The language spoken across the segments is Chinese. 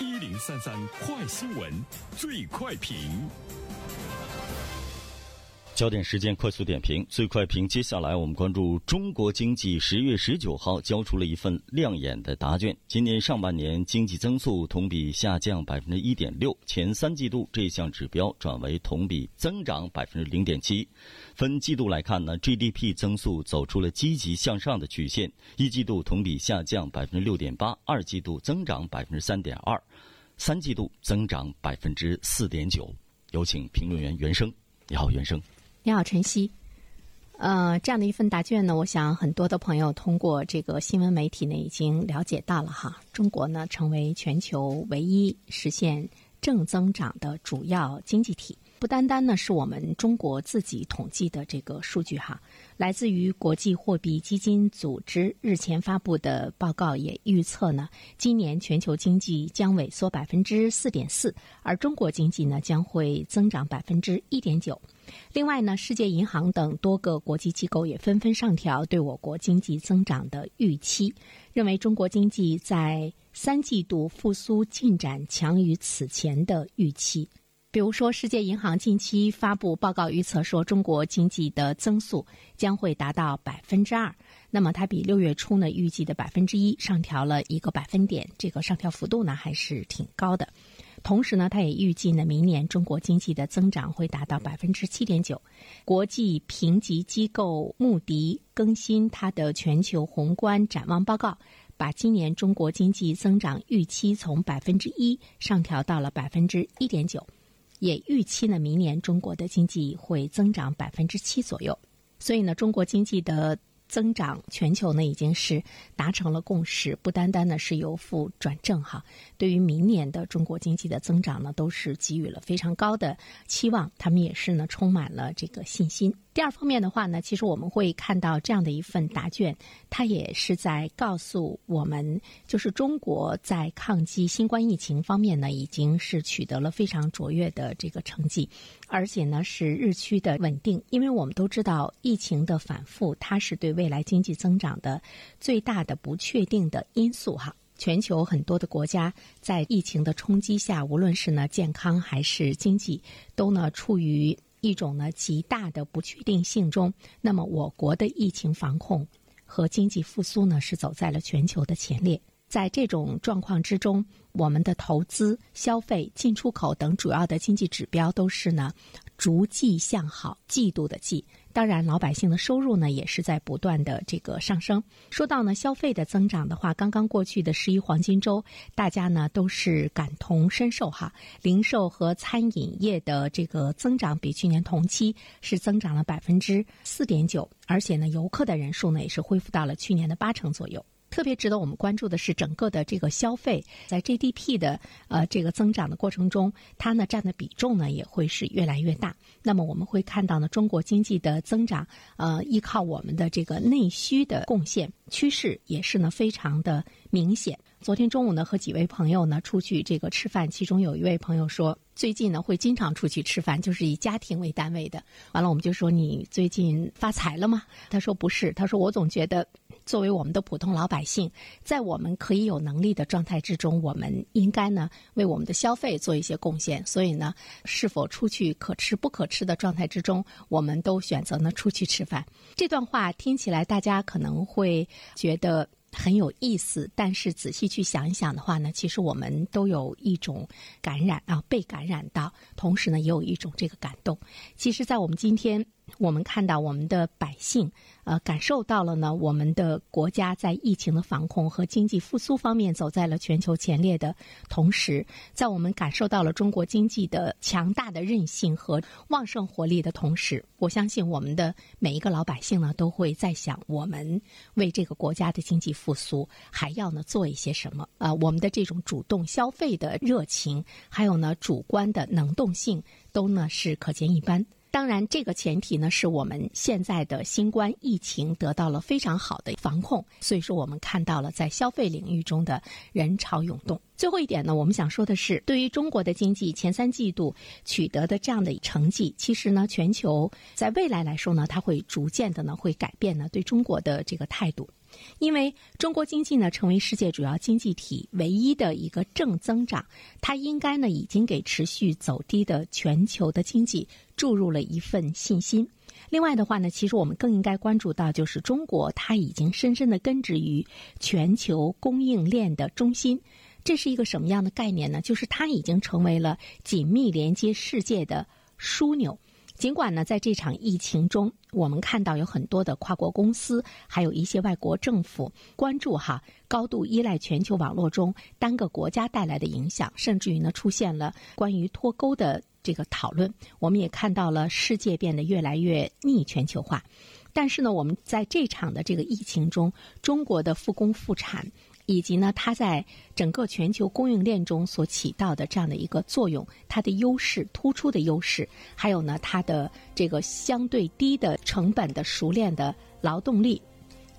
一零三三快新闻，最快评。焦点时间快速点评，最快评。接下来我们关注中国经济十月十九号交出了一份亮眼的答卷。今年上半年经济增速同比下降百分之一点六，前三季度这项指标转为同比增长百分之零点七。分季度来看呢，GDP 增速走出了积极向上的曲线，一季度同比下降百分之六点八，二季度增长百分之三点二，三季度增长百分之四点九。有请评论员袁生，你好，袁生。你好，晨曦。呃，这样的一份答卷呢，我想很多的朋友通过这个新闻媒体呢已经了解到了哈。中国呢成为全球唯一实现正增长的主要经济体。不单单呢是我们中国自己统计的这个数据哈，来自于国际货币基金组织日前发布的报告也预测呢，今年全球经济将萎缩百分之四点四，而中国经济呢将会增长百分之一点九。另外呢，世界银行等多个国际机构也纷纷上调对我国经济增长的预期，认为中国经济在三季度复苏进展强于此前的预期。比如说，世界银行近期发布报告预测说，中国经济的增速将会达到百分之二。那么，它比六月初呢预计的百分之一上调了一个百分点，这个上调幅度呢还是挺高的。同时呢，它也预计呢明年中国经济的增长会达到百分之七点九。国际评级机构穆迪更新它的全球宏观展望报告，把今年中国经济增长预期从百分之一上调到了百分之一点九。也预期呢，明年中国的经济会增长百分之七左右。所以呢，中国经济的增长，全球呢已经是达成了共识，不单单呢是由负转正哈。对于明年的中国经济的增长呢，都是给予了非常高的期望，他们也是呢充满了这个信心。第二方面的话呢，其实我们会看到这样的一份答卷，它也是在告诉我们，就是中国在抗击新冠疫情方面呢，已经是取得了非常卓越的这个成绩，而且呢是日趋的稳定。因为我们都知道，疫情的反复，它是对未来经济增长的最大的不确定的因素哈。全球很多的国家在疫情的冲击下，无论是呢健康还是经济，都呢处于。一种呢极大的不确定性中，那么我国的疫情防控和经济复苏呢是走在了全球的前列。在这种状况之中，我们的投资、消费、进出口等主要的经济指标都是呢逐季向好，季度的季。当然，老百姓的收入呢也是在不断的这个上升。说到呢消费的增长的话，刚刚过去的十一黄金周，大家呢都是感同身受哈。零售和餐饮业的这个增长比去年同期是增长了百分之四点九，而且呢游客的人数呢也是恢复到了去年的八成左右。特别值得我们关注的是，整个的这个消费在 GDP 的呃这个增长的过程中，它呢占的比重呢也会是越来越大。那么我们会看到呢，中国经济的增长，呃，依靠我们的这个内需的贡献趋势也是呢非常的明显。昨天中午呢，和几位朋友呢出去这个吃饭，其中有一位朋友说。最近呢，会经常出去吃饭，就是以家庭为单位的。完了，我们就说你最近发财了吗？他说不是，他说我总觉得，作为我们的普通老百姓，在我们可以有能力的状态之中，我们应该呢为我们的消费做一些贡献。所以呢，是否出去可吃不可吃的状态之中，我们都选择呢出去吃饭。这段话听起来，大家可能会觉得。很有意思，但是仔细去想一想的话呢，其实我们都有一种感染啊，被感染到，同时呢，也有一种这个感动。其实，在我们今天。我们看到我们的百姓，呃，感受到了呢，我们的国家在疫情的防控和经济复苏方面走在了全球前列的同时，在我们感受到了中国经济的强大的韧性和旺盛活力的同时，我相信我们的每一个老百姓呢，都会在想，我们为这个国家的经济复苏还要呢做一些什么？啊，我们的这种主动消费的热情，还有呢主观的能动性，都呢是可见一斑。当然，这个前提呢，是我们现在的新冠疫情得到了非常好的防控，所以说我们看到了在消费领域中的人潮涌动。最后一点呢，我们想说的是，对于中国的经济前三季度取得的这样的成绩，其实呢，全球在未来来说呢，它会逐渐的呢会改变呢对中国的这个态度。因为中国经济呢成为世界主要经济体唯一的一个正增长，它应该呢已经给持续走低的全球的经济注入了一份信心。另外的话呢，其实我们更应该关注到，就是中国它已经深深的根植于全球供应链的中心。这是一个什么样的概念呢？就是它已经成为了紧密连接世界的枢纽。尽管呢，在这场疫情中，我们看到有很多的跨国公司，还有一些外国政府关注哈，高度依赖全球网络中单个国家带来的影响，甚至于呢，出现了关于脱钩的这个讨论。我们也看到了世界变得越来越逆全球化。但是呢，我们在这场的这个疫情中，中国的复工复产。以及呢，它在整个全球供应链中所起到的这样的一个作用，它的优势突出的优势，还有呢，它的这个相对低的成本的熟练的劳动力。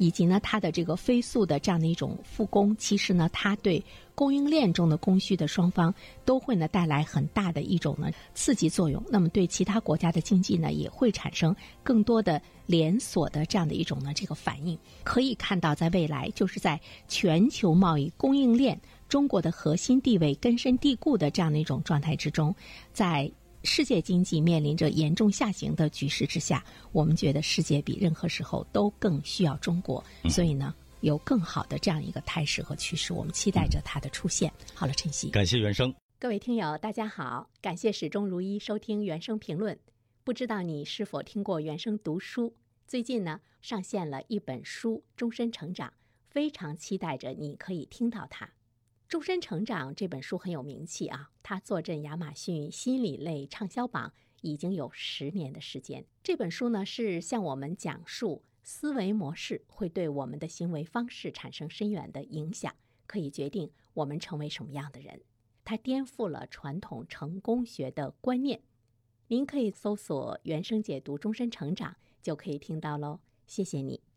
以及呢，它的这个飞速的这样的一种复工，其实呢，它对供应链中的供需的双方都会呢带来很大的一种呢刺激作用。那么对其他国家的经济呢，也会产生更多的连锁的这样的一种呢这个反应。可以看到，在未来，就是在全球贸易供应链，中国的核心地位根深蒂固的这样的一种状态之中，在。世界经济面临着严重下行的局势之下，我们觉得世界比任何时候都更需要中国，所以呢，有更好的这样一个态势和趋势，我们期待着它的出现。好了，晨曦，感谢原生，各位听友，大家好，感谢始终如一收听原声评论。不知道你是否听过原声读书？最近呢，上线了一本书《终身成长》，非常期待着你可以听到它。《终身成长》这本书很有名气啊，它坐镇亚马逊心理类畅销榜已经有十年的时间。这本书呢是向我们讲述思维模式会对我们的行为方式产生深远的影响，可以决定我们成为什么样的人。它颠覆了传统成功学的观念。您可以搜索原声解读《终身成长》就可以听到喽。谢谢你。